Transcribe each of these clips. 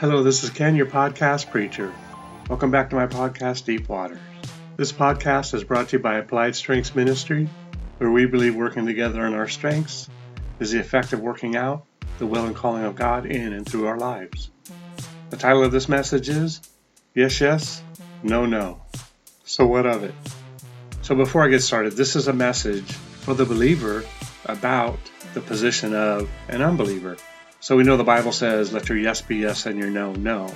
Hello, this is Ken, your podcast preacher. Welcome back to my podcast, Deep Waters. This podcast is brought to you by Applied Strengths Ministry, where we believe working together on our strengths is the effect of working out the will and calling of God in and through our lives. The title of this message is Yes, Yes, No, No. So, what of it? So, before I get started, this is a message for the believer about the position of an unbeliever. So we know the Bible says, let your yes be yes and your no, no.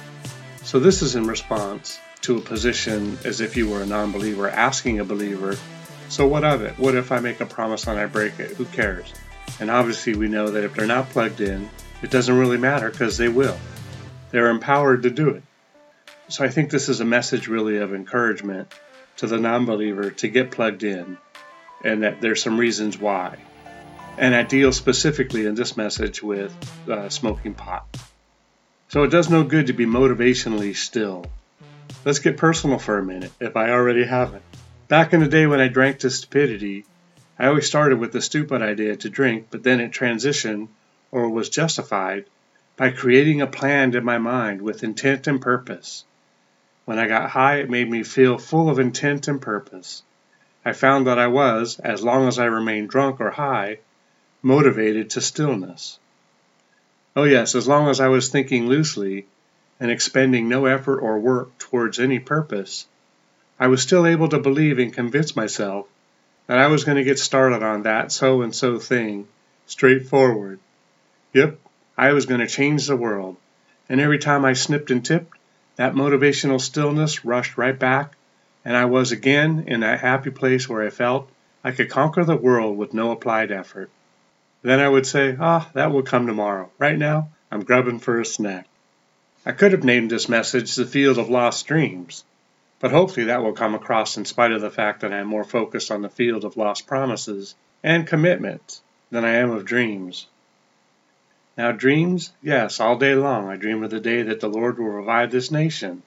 So this is in response to a position as if you were a non believer asking a believer, so what of it? What if I make a promise and I break it? Who cares? And obviously, we know that if they're not plugged in, it doesn't really matter because they will. They're empowered to do it. So I think this is a message really of encouragement to the non believer to get plugged in and that there's some reasons why. And I deal specifically in this message with uh, smoking pot. So it does no good to be motivationally still. Let's get personal for a minute, if I already haven't. Back in the day when I drank to stupidity, I always started with the stupid idea to drink, but then it transitioned, or was justified, by creating a plan in my mind with intent and purpose. When I got high, it made me feel full of intent and purpose. I found that I was, as long as I remained drunk or high, motivated to stillness. Oh, yes, as long as I was thinking loosely and expending no effort or work towards any purpose, I was still able to believe and convince myself that I was going to get started on that so and so thing straightforward. Yep, I was going to change the world. And every time I snipped and tipped, that motivational stillness rushed right back, and I was again in that happy place where I felt I could conquer the world with no applied effort. Then I would say, ah, that will come tomorrow. Right now, I'm grubbing for a snack. I could have named this message The Field of Lost Dreams, but hopefully that will come across in spite of the fact that I am more focused on the field of lost promises and commitments than I am of dreams. Now, dreams, yes, all day long I dream of the day that the Lord will revive this nation,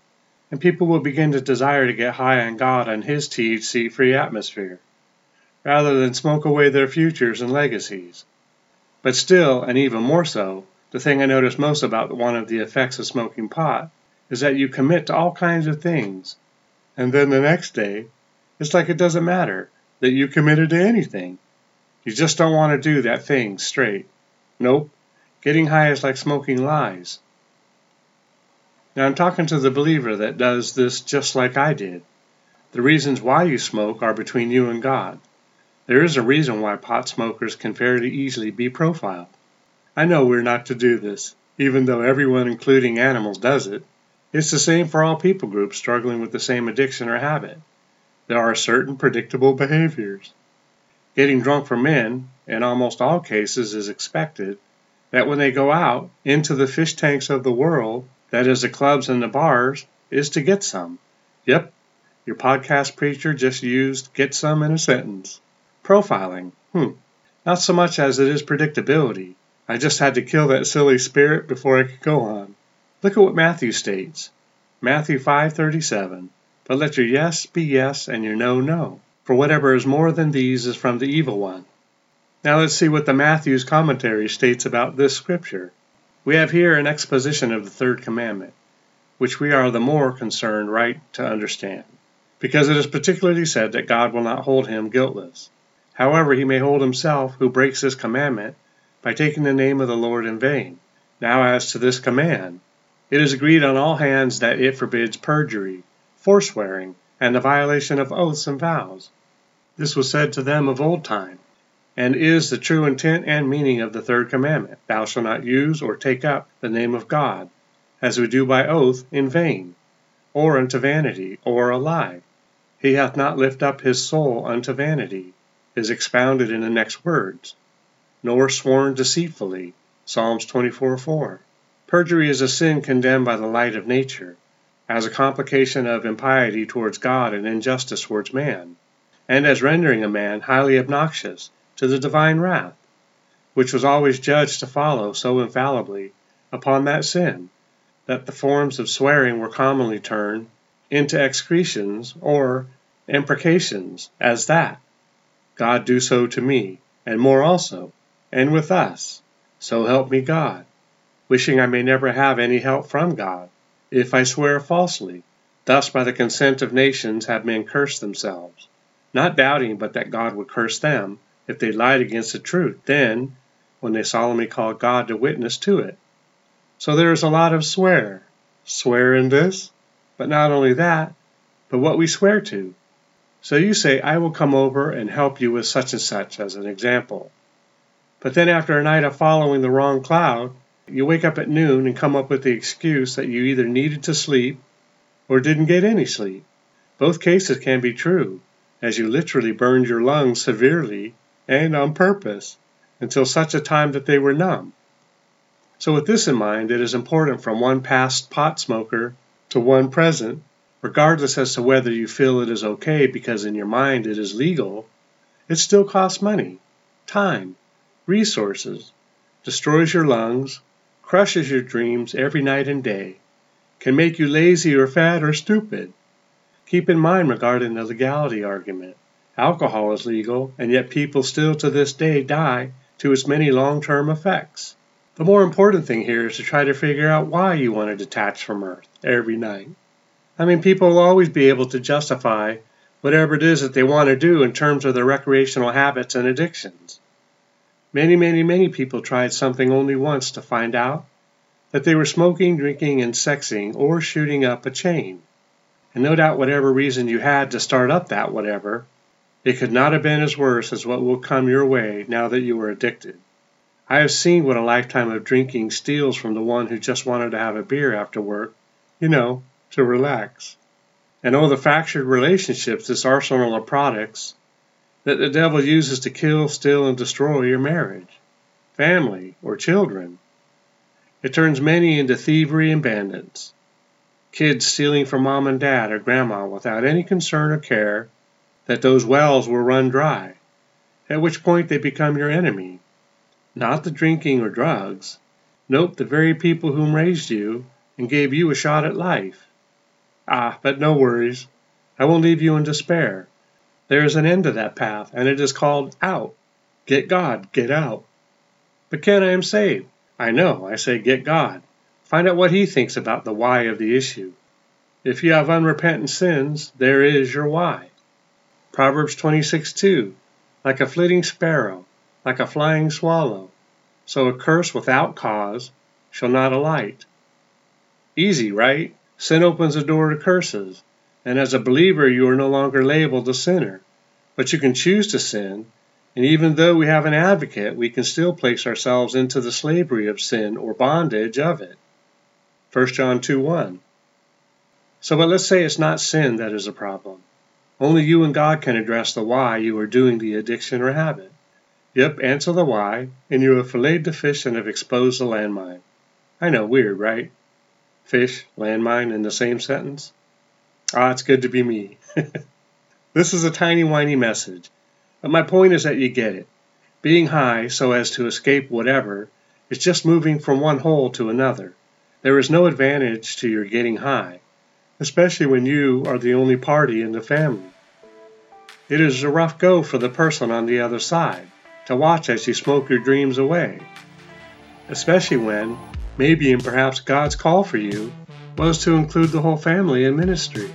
and people will begin to desire to get high on God and His THC free atmosphere, rather than smoke away their futures and legacies. But still, and even more so, the thing I notice most about one of the effects of smoking pot is that you commit to all kinds of things, and then the next day, it's like it doesn't matter that you committed to anything. You just don't want to do that thing straight. Nope, getting high is like smoking lies. Now I'm talking to the believer that does this just like I did. The reasons why you smoke are between you and God. There is a reason why pot smokers can fairly easily be profiled. I know we're not to do this, even though everyone, including animals, does it. It's the same for all people groups struggling with the same addiction or habit. There are certain predictable behaviors. Getting drunk for men, in almost all cases, is expected that when they go out into the fish tanks of the world, that is, the clubs and the bars, is to get some. Yep, your podcast preacher just used get some in a sentence. Profiling. Hmm. Not so much as it is predictability. I just had to kill that silly spirit before I could go on. Look at what Matthew states. Matthew 5:37. But let your yes be yes and your no no, for whatever is more than these is from the evil one. Now let's see what the Matthew's commentary states about this scripture. We have here an exposition of the third commandment, which we are the more concerned right to understand, because it is particularly said that God will not hold him guiltless. However, he may hold himself who breaks this commandment by taking the name of the Lord in vain. Now, as to this command, it is agreed on all hands that it forbids perjury, forswearing, and the violation of oaths and vows. This was said to them of old time, and is the true intent and meaning of the third commandment Thou shalt not use or take up the name of God, as we do by oath, in vain, or unto vanity, or a lie. He hath not lift up his soul unto vanity is expounded in the next words, nor sworn deceitfully. Psalms 24:4. Perjury is a sin condemned by the light of nature, as a complication of impiety towards God and injustice towards man, and as rendering a man highly obnoxious to the divine wrath, which was always judged to follow so infallibly upon that sin, that the forms of swearing were commonly turned into execrations or imprecations, as that God do so to me, and more also, and with us. So help me God. wishing I may never have any help from God, if I swear falsely. Thus, by the consent of nations, have men cursed themselves, not doubting but that God would curse them if they lied against the truth, then, when they solemnly called God to witness to it. So there is a lot of swear. Swear in this, but not only that, but what we swear to. So you say, I will come over and help you with such and such, as an example. But then after a night of following the wrong cloud, you wake up at noon and come up with the excuse that you either needed to sleep or didn't get any sleep. Both cases can be true, as you literally burned your lungs severely and on purpose until such a time that they were numb. So, with this in mind, it is important from one past pot smoker to one present, regardless as to whether you feel it is okay because in your mind it is legal, it still costs money, time, resources, destroys your lungs, crushes your dreams every night and day, can make you lazy or fat or stupid. Keep in mind regarding the legality argument. Alcohol is legal, and yet people still to this day die to its many long term effects. The more important thing here is to try to figure out why you want to detach from Earth every night. I mean, people will always be able to justify whatever it is that they want to do in terms of their recreational habits and addictions. Many, many, many people tried something only once to find out that they were smoking, drinking, and sexing or shooting up a chain. And no doubt, whatever reason you had to start up that whatever, it could not have been as worse as what will come your way now that you are addicted. I have seen what a lifetime of drinking steals from the one who just wanted to have a beer after work, you know, to relax. And all the fractured relationships, this arsenal of products that the devil uses to kill, steal, and destroy your marriage, family, or children. It turns many into thievery and bandits. Kids stealing from mom and dad or grandma without any concern or care that those wells will run dry, at which point they become your enemy. Not the drinking or drugs. Nope, the very people whom raised you and gave you a shot at life. Ah, but no worries. I won't leave you in despair. There is an end to that path, and it is called out. Get God, get out. But Ken, I am saved. I know, I say get God. Find out what He thinks about the why of the issue. If you have unrepentant sins, there is your why. Proverbs 26:2 Like a flitting sparrow, like a flying swallow, so a curse without cause shall not alight. Easy, right? Sin opens the door to curses, and as a believer you are no longer labeled a sinner. But you can choose to sin, and even though we have an advocate, we can still place ourselves into the slavery of sin or bondage of it. 1 John 2 1. So, but let's say it's not sin that is a problem. Only you and God can address the why you are doing the addiction or habit. Yep, answer the why, and you have filleted the fish and have exposed the landmine. I know, weird, right? Fish, landmine in the same sentence? Ah, it's good to be me. this is a tiny, whiny message, but my point is that you get it. Being high so as to escape whatever is just moving from one hole to another. There is no advantage to your getting high especially when you are the only party in the family. It is a rough go for the person on the other side to watch as you smoke your dreams away, especially when, maybe and perhaps God's call for you was to include the whole family in ministry.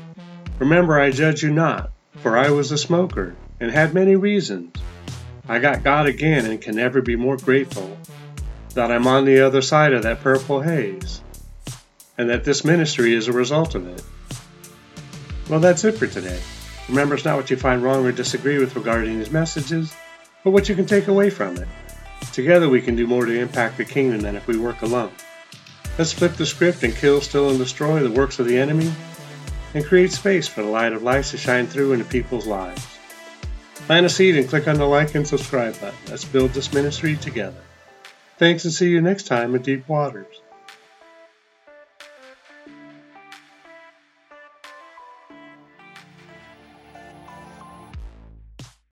Remember, I judge you not, for I was a smoker and had many reasons. I got God again and can never be more grateful that I'm on the other side of that purple haze and that this ministry is a result of it. Well, that's it for today. Remember, it's not what you find wrong or disagree with regarding these messages, but what you can take away from it. Together, we can do more to impact the kingdom than if we work alone. Let's flip the script and kill, steal, and destroy the works of the enemy and create space for the light of life to shine through into people's lives. Plant a seed and click on the like and subscribe button. Let's build this ministry together. Thanks and see you next time at Deep Waters.